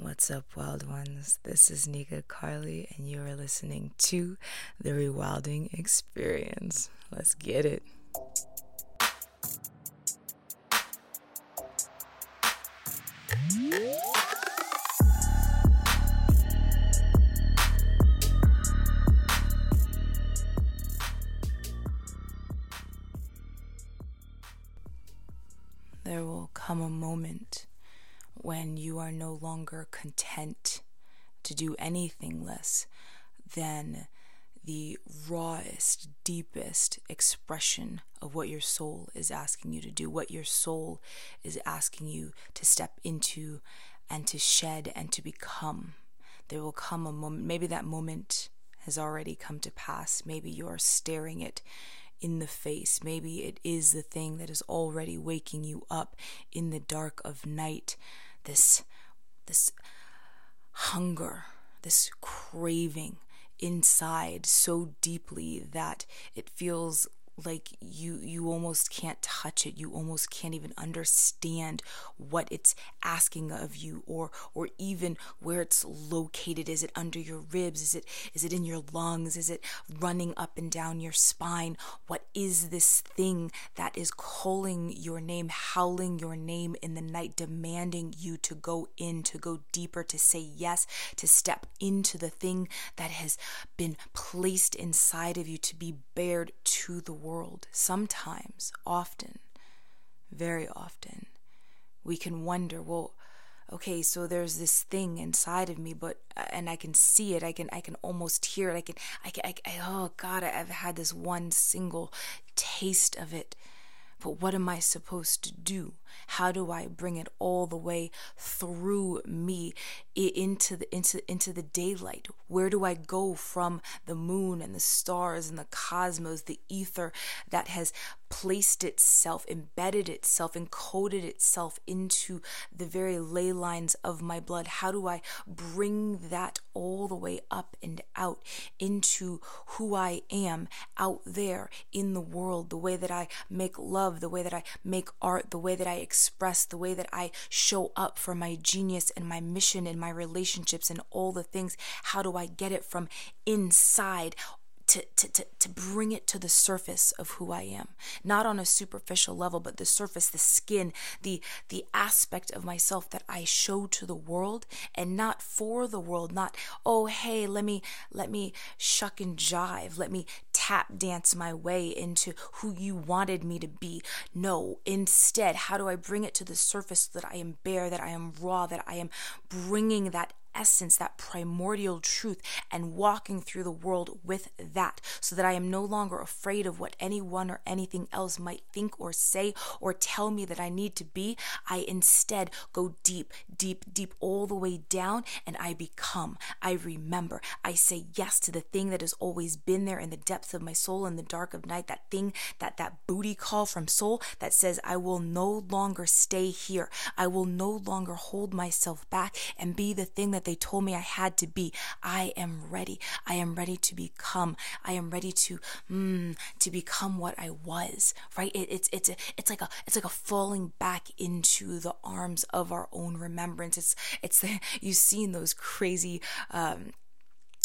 What's up, wild ones? This is Nika Carly, and you are listening to the Rewilding Experience. Let's get it. Do anything less than the rawest, deepest expression of what your soul is asking you to do, what your soul is asking you to step into and to shed and to become. There will come a moment, maybe that moment has already come to pass. Maybe you're staring it in the face. Maybe it is the thing that is already waking you up in the dark of night this this hunger, this craving inside so deeply that it feels like you you almost can't touch it. You almost can't even understand what it's asking of you or or even where it's located. Is it under your ribs? Is it is it in your lungs? Is it running up and down your spine? What is this thing that is calling your name howling your name in the night demanding you to go in to go deeper to say yes to step into the thing that has been placed inside of you to be bared to the world world, sometimes, often, very often, we can wonder, well, okay so there's this thing inside of me but uh, and i can see it i can i can almost hear it i can i can I, I, oh god i've had this one single taste of it but what am I supposed to do? How do I bring it all the way through me into the into into the daylight? Where do I go from the moon and the stars and the cosmos, the ether that has placed itself, embedded itself, encoded itself into the very ley lines of my blood? How do I bring that all the way up and out into who I am out there in the world, the way that I make love? the way that I make art, the way that I express, the way that I show up for my genius and my mission and my relationships and all the things. How do I get it from inside to, to, to, bring it to the surface of who I am. Not on a superficial level, but the surface, the skin, the the aspect of myself that I show to the world and not for the world, not, oh hey, let me let me shuck and jive, let me tap dance my way into who you wanted me to be. No, instead, how do I bring it to the surface so that I am bare, that I am raw, that I am bringing that essence, that primordial truth, and walking through the world with that so that I am no longer afraid of what anyone or anything else might think or say or tell me that I need to be. I instead go deep, deep, deep, all the way down, and I become. I remember. I say yes to the thing that has always been there in the depths of my soul in the dark of night, that thing, that that booty call from soul that says, I will no longer stay here. I will no longer hold myself back and be the thing that they told me I had to be. I am ready. I am ready to become. I am ready to mm, to become what I was. Right? It, it's it's it's like a it's like a falling back into the arms of our own remembrance. It's it's the, you've seen those crazy. Um,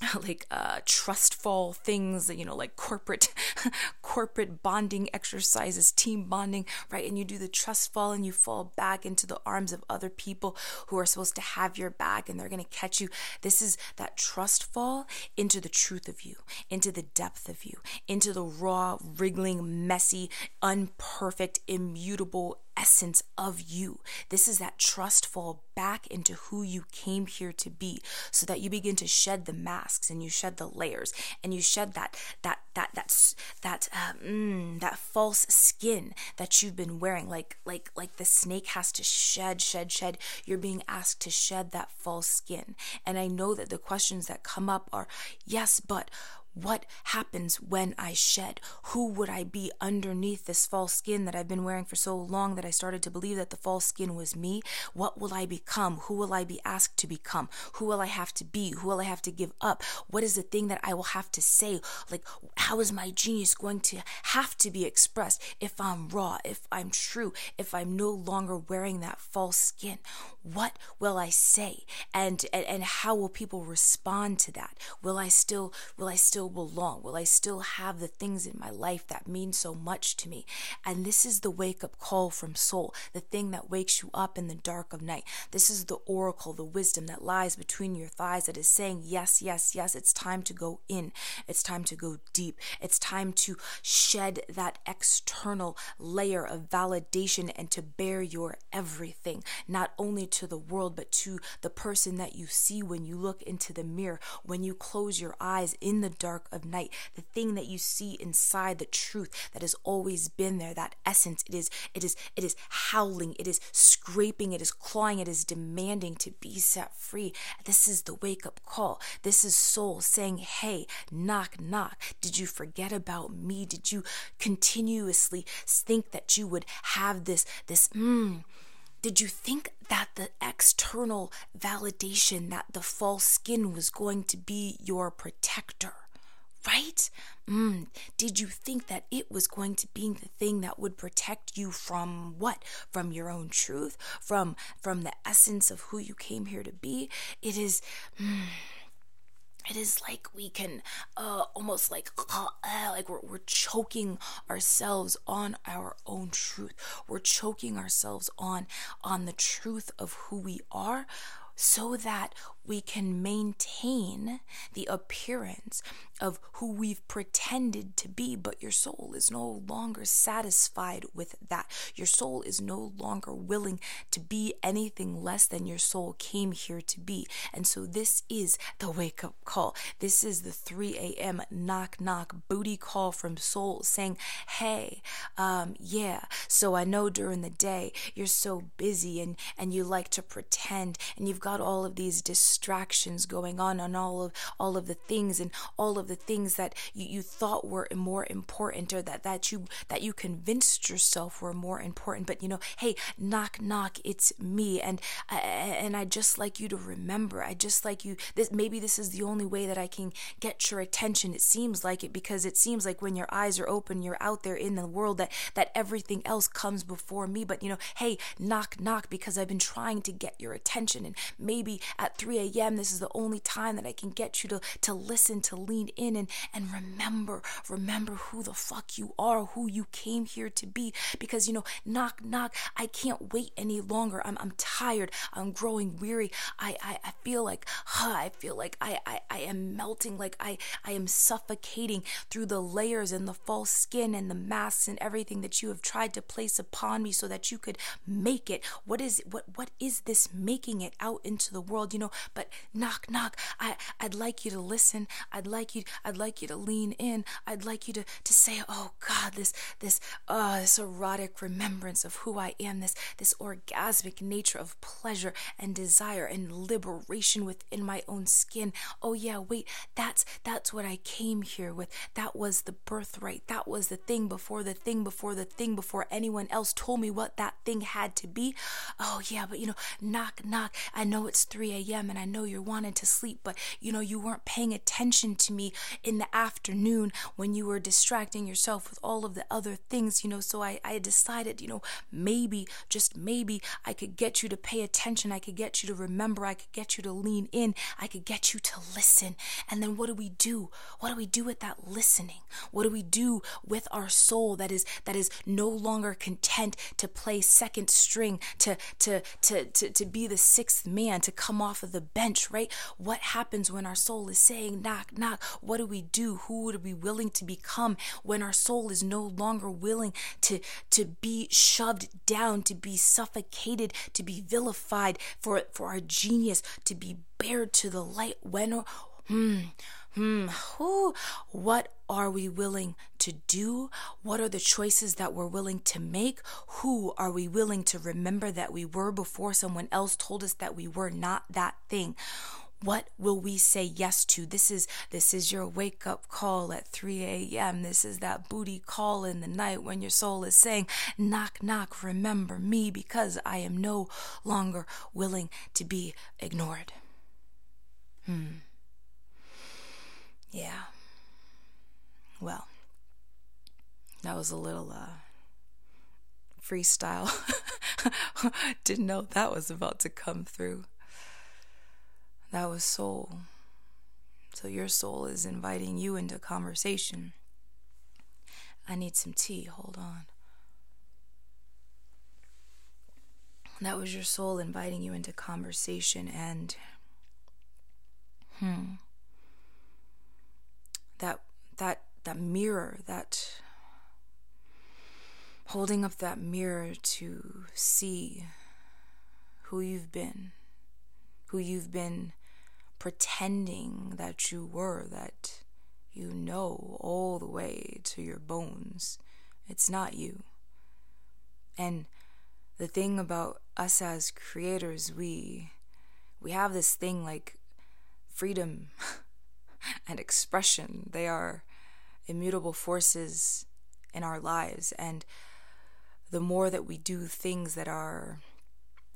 like uh, trust fall things, you know, like corporate corporate bonding exercises, team bonding, right? And you do the trust fall and you fall back into the arms of other people who are supposed to have your back and they're going to catch you. This is that trust fall into the truth of you, into the depth of you, into the raw, wriggling, messy, unperfect, immutable essence of you. This is that trust fall back into who you came here to be so that you begin to shed the masks and you shed the layers and you shed that that that that's that uh, mm, that false skin that you've been wearing. Like like like the snake has to shed shed shed. You're being asked to shed that false skin. And i know that the questions that come up are yes but what happens when I shed? Who would I be underneath this false skin that I've been wearing for so long that I started to believe that the false skin was me? What will I become? Who will I be asked to become? Who will I have to be? Who will I have to give up? What is the thing that I will have to say? Like, how is my genius going to have to be expressed if I'm raw, if I'm true, if I'm no longer wearing that false skin? What will I say? And, and, and how will people respond to that? Will I still, will I still belong? Will I still have the things in my life that mean so much to me? And this is the wake up call from soul, the thing that wakes you up in the dark of night. This is the oracle, the wisdom that lies between your thighs that is saying, yes, yes, yes, it's time to go in. It's time to go deep. It's time to shed that external layer of validation and to bear your everything, not only to the world, but to the person that you see when you look into the mirror, when you close your eyes in the dark of night, the thing that you see inside the truth that has always been there, that essence, it is, it is, it is howling, it is scraping, it is clawing, it is demanding to be set free. This is the wake up call. This is soul saying, Hey, knock, knock. Did you forget about me? Did you continuously think that you would have this, this, mm, did you think that the external validation, that the false skin was going to be your protector? Right? Mm, did you think that it was going to be the thing that would protect you from what? From your own truth? From from the essence of who you came here to be? It is mm, it is like we can uh, almost like uh, like we're, we're choking ourselves on our own truth we're choking ourselves on on the truth of who we are so that we can maintain the appearance of who we've pretended to be, but your soul is no longer satisfied with that. Your soul is no longer willing to be anything less than your soul came here to be. And so, this is the wake up call. This is the 3 a.m. knock knock booty call from soul saying, Hey, um, yeah, so I know during the day you're so busy and, and you like to pretend and you've got all of these distractions going on on all of all of the things and all of the things that you, you thought were more important or that that you that you convinced yourself were more important. But you know hey knock knock it's me. And I, and I just like you to remember. I just like you this maybe this is the only way that I can get your attention. It seems like it because it seems like when your eyes are open you're out there in the world that that everything else comes before me. But you know hey knock knock because I've been trying to get your attention. And maybe at 3 a.m this is the only time that I can get you to to listen to lean in and and remember remember who the fuck you are who you came here to be. Because you know knock knock I can't wait any longer. I'm I'm tired. I'm growing weary. I I, I feel like huh, I feel like I, I I am melting like I I am suffocating through the layers and the false skin and the masks and everything that you have tried to place upon me so that you could make it. What is what what is this making it out into the world? You know but knock knock I I'd like you to listen I'd like you I'd like you to lean in. I'd like you to, to say, oh God, this this uh this erotic remembrance of who I am, this this orgasmic nature of pleasure and desire and liberation within my own skin. Oh yeah, wait, that's that's what I came here with. That was the birthright. That was the thing before the thing before the thing before anyone else told me what that thing had to be. Oh yeah, but you know, knock knock. I know it's 3 a.m. and I know you're wanting to sleep, but you know, you weren't paying attention to me in the afternoon when you were distracting yourself with all of the other things, you know. So I, I decided, you know, maybe, just maybe, I could get you to pay attention. I could get you to remember. I could get you to lean in. I could get you to listen. And then what do we do? What do we do with that listening? What do we do with our soul that is that is no longer content to play second string, to to to to, to be the sixth man, to come off of the bench, right? What happens when our soul is saying knock, knock? What do we do? Who would we willing to become when our soul is no longer willing to, to be shoved down, to be suffocated, to be vilified, for, for our genius to be bared to the light? When, hmm, hmm, who, what are we willing to do? What are the choices that we're willing to make? Who are we willing to remember that we were before someone else told us that we were not that thing? What will we say yes to? This is this is your wake up call at 3 a.m. This is that booty call in the night when your soul is saying, knock knock, remember me because I am no longer willing to be ignored. Hmm. Yeah. Well, that was a little uh freestyle. Didn't know that was about to come through. That was soul. So your soul is inviting you into conversation. I need some tea. Hold on. That was your soul inviting you into conversation and hmm that that that mirror that holding up that mirror to see who you've been who you've been pretending that you were, that you know all the way to your bones. It's not you. And the thing about us as creators, we we have this thing like freedom and expression. They are immutable forces in our lives and the more that we do things that are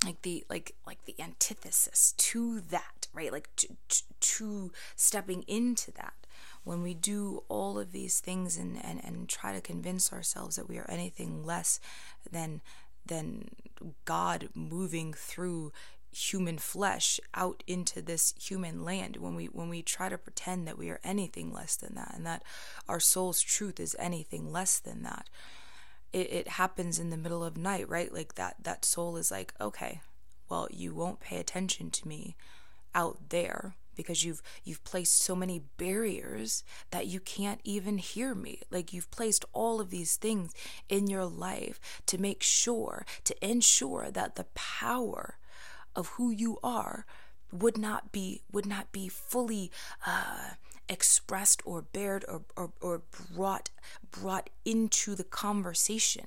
like the like like the antithesis to that right? Like to, to, to, stepping into that. When we do all of these things and, and and try to convince ourselves that we are anything less than than god moving through human flesh out into this human land when we when we try to pretend that we are anything less than that and that our soul's truth is anything less than that it, it happens in the middle of night, right? Like that that soul is like, okay, well, you won't pay attention to me out there because you've you've placed so many barriers that you can't even hear me like you've placed all of these things in your life to make sure to ensure that the power of who you are would not be would not be fully uh, expressed or bared or, or, or brought brought into the conversation.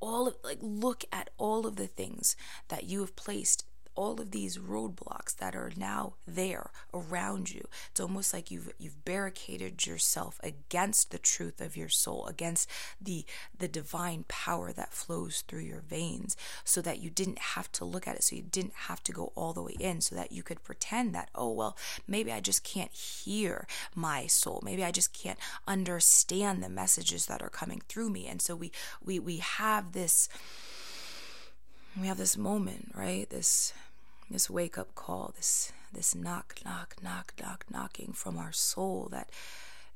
All of like look at all of the things that you have placed all of these roadblocks that are now there around you. It's almost like you've you've barricaded yourself against the truth of your soul, against the the divine power that flows through your veins, so that you didn't have to look at it, so you didn't have to go all the way in, so that you could pretend that, oh well, maybe I just can't hear my soul. Maybe I just can't understand the messages that are coming through me. And so we we we have this we have this moment, right? This this wake up call, this this knock, knock, knock, knock, knocking from our soul that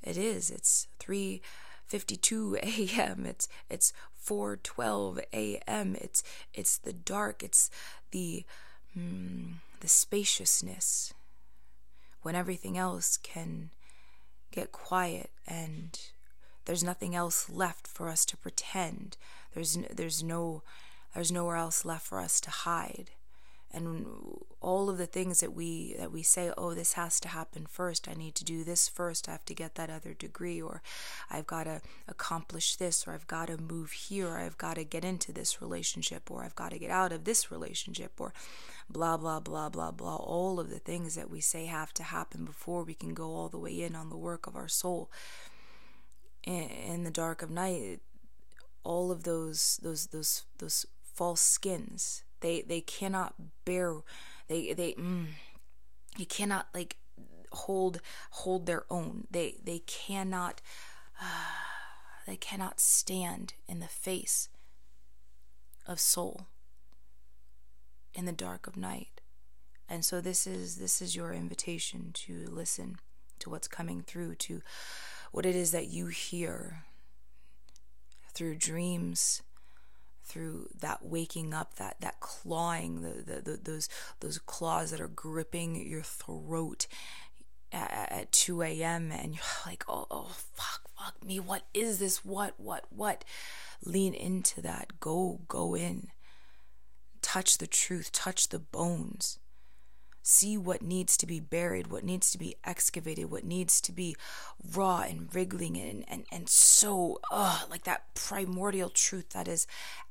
it is. It's 3:52 a.m. It's it's 4:12 a.m. It's it's the dark. It's the mm, the spaciousness when everything else can get quiet and there's nothing else left for us to pretend. There's there's no there's nowhere else left for us to hide. And all of the things that we that we say, oh, this has to happen first. I need to do this first. I have to get that other degree, or I've got to accomplish this, or I've got to move here, or I've got to get into this relationship, or I've got to get out of this relationship, or blah blah blah blah blah. All of the things that we say have to happen before we can go all the way in on the work of our soul. In the dark of night, all of those those those those false skins. They they cannot bear. They they mm, you cannot like hold hold their own. They they cannot uh, they cannot stand in the face of soul in the dark of night. And so this is this is your invitation to listen to what's coming through to what it is that you hear through dreams through that waking up, that that clawing, the, the, the those those claws that are gripping your throat at, at 2 a.m. and you're like, oh, oh, fuck, fuck me, what is this? What, what, what? Lean into that. Go, go in. Touch the truth. Touch the bones see what needs to be buried, what needs to be excavated, what needs to be raw and wriggling and, and, and so, uh, like that primordial truth that is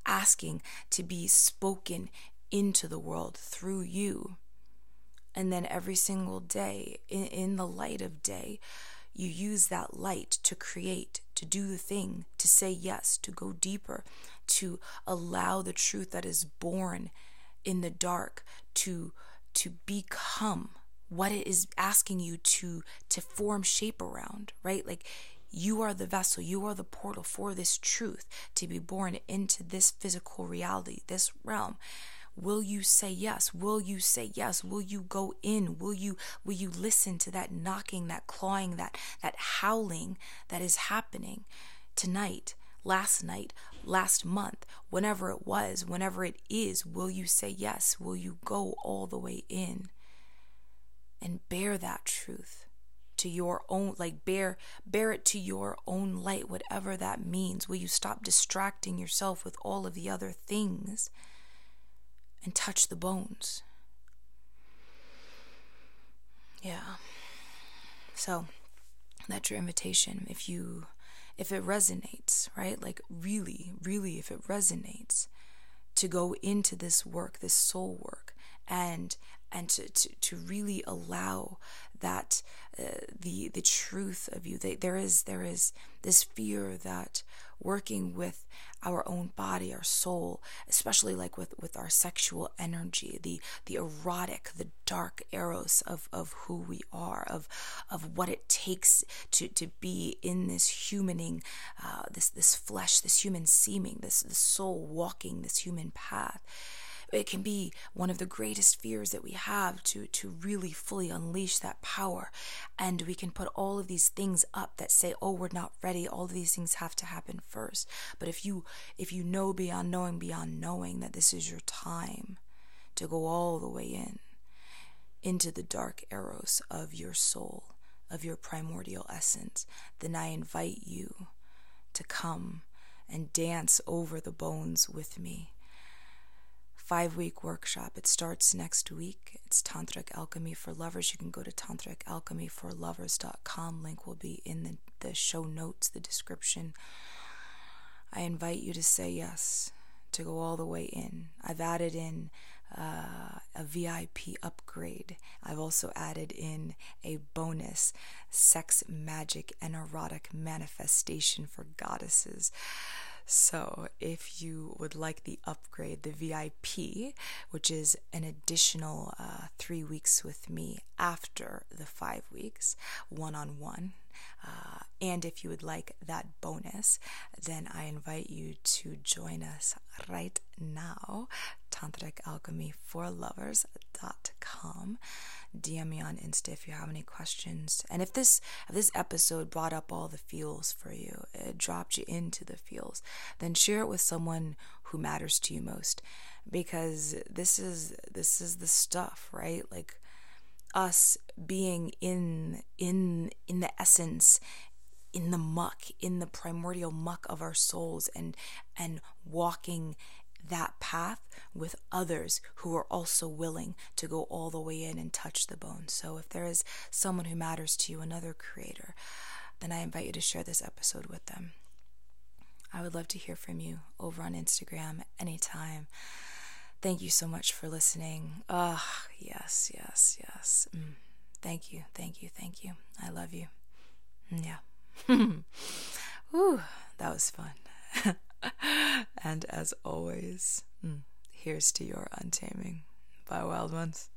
asking to be spoken into the world through you. And then every single day, in, in the light of day, you use that light to create, to do the thing, to say yes, to go deeper, to allow the truth that is born in the dark to to become what it is asking you to to form shape around, right? Like you are the vessel, you are the portal for this truth to be born into this physical reality, this realm. Will you say yes? Will you say yes? Will you go in? Will you will you listen to that knocking, that clawing, that that howling that is happening tonight, last night, last month, whenever it was, whenever it is? Will you say yes? Will you go all the way in and bear that truth? to your own like bear bear it to your own light whatever that means will you stop distracting yourself with all of the other things and touch the bones yeah so that's your invitation if you if it resonates right? Like really really if it resonates to go into this work this soul work and and to, to, to really allow that uh, the the truth of you. They, there is there is this fear that working with our own body our soul especially like with with our sexual energy the the erotic the dark eros of of who we are of of what it takes to to be in this humaning uh, this this flesh this human seeming this this soul walking this human path it can be one of the greatest fears that we have to to really fully unleash that power. And we can put all of these things up that say oh we're not ready. All of these things have to happen first. But if you if you know beyond knowing beyond knowing that this is your time to go all the way in into the dark eros of your soul of your primordial essence then i invite you to come and dance over the bones with me five week workshop. It starts next week. It's Tantric Alchemy for Lovers. You can go to tantricalchemyforlovers.com. Link will be in the, the show notes, the description. I invite you to say yes, to go all the way in. I've added in uh, a VIP upgrade. I've also added in a bonus sex, magic, and erotic manifestation for goddesses. So, if you would like the upgrade, the VIP, which is an additional uh, three weeks with me after the five weeks, one on one, and if you would like that bonus, then I invite you to join us right now, tantricalchemyforlovers.com. DM me on Insta if you have any questions. And if this if this episode brought up all the feels for you, it dropped you into the feels, then share it with someone who matters to you most. Because this is this is the stuff, right? Like us being in in in the essence in the muck in the primordial muck of our souls and and walking that path with others who are also willing to go all the way in and touch the bone. So if there is someone who matters to you, another creator, then I invite you to share this episode with them. I would love to hear from you over on Instagram anytime. Thank you so much for listening. Ah, oh, yes, yes, yes. Mm. Thank you, thank you, thank you. I love you. Mm, yeah. Ooh, that was fun. and as always, mm, here's to your untaming. Bye, wild ones.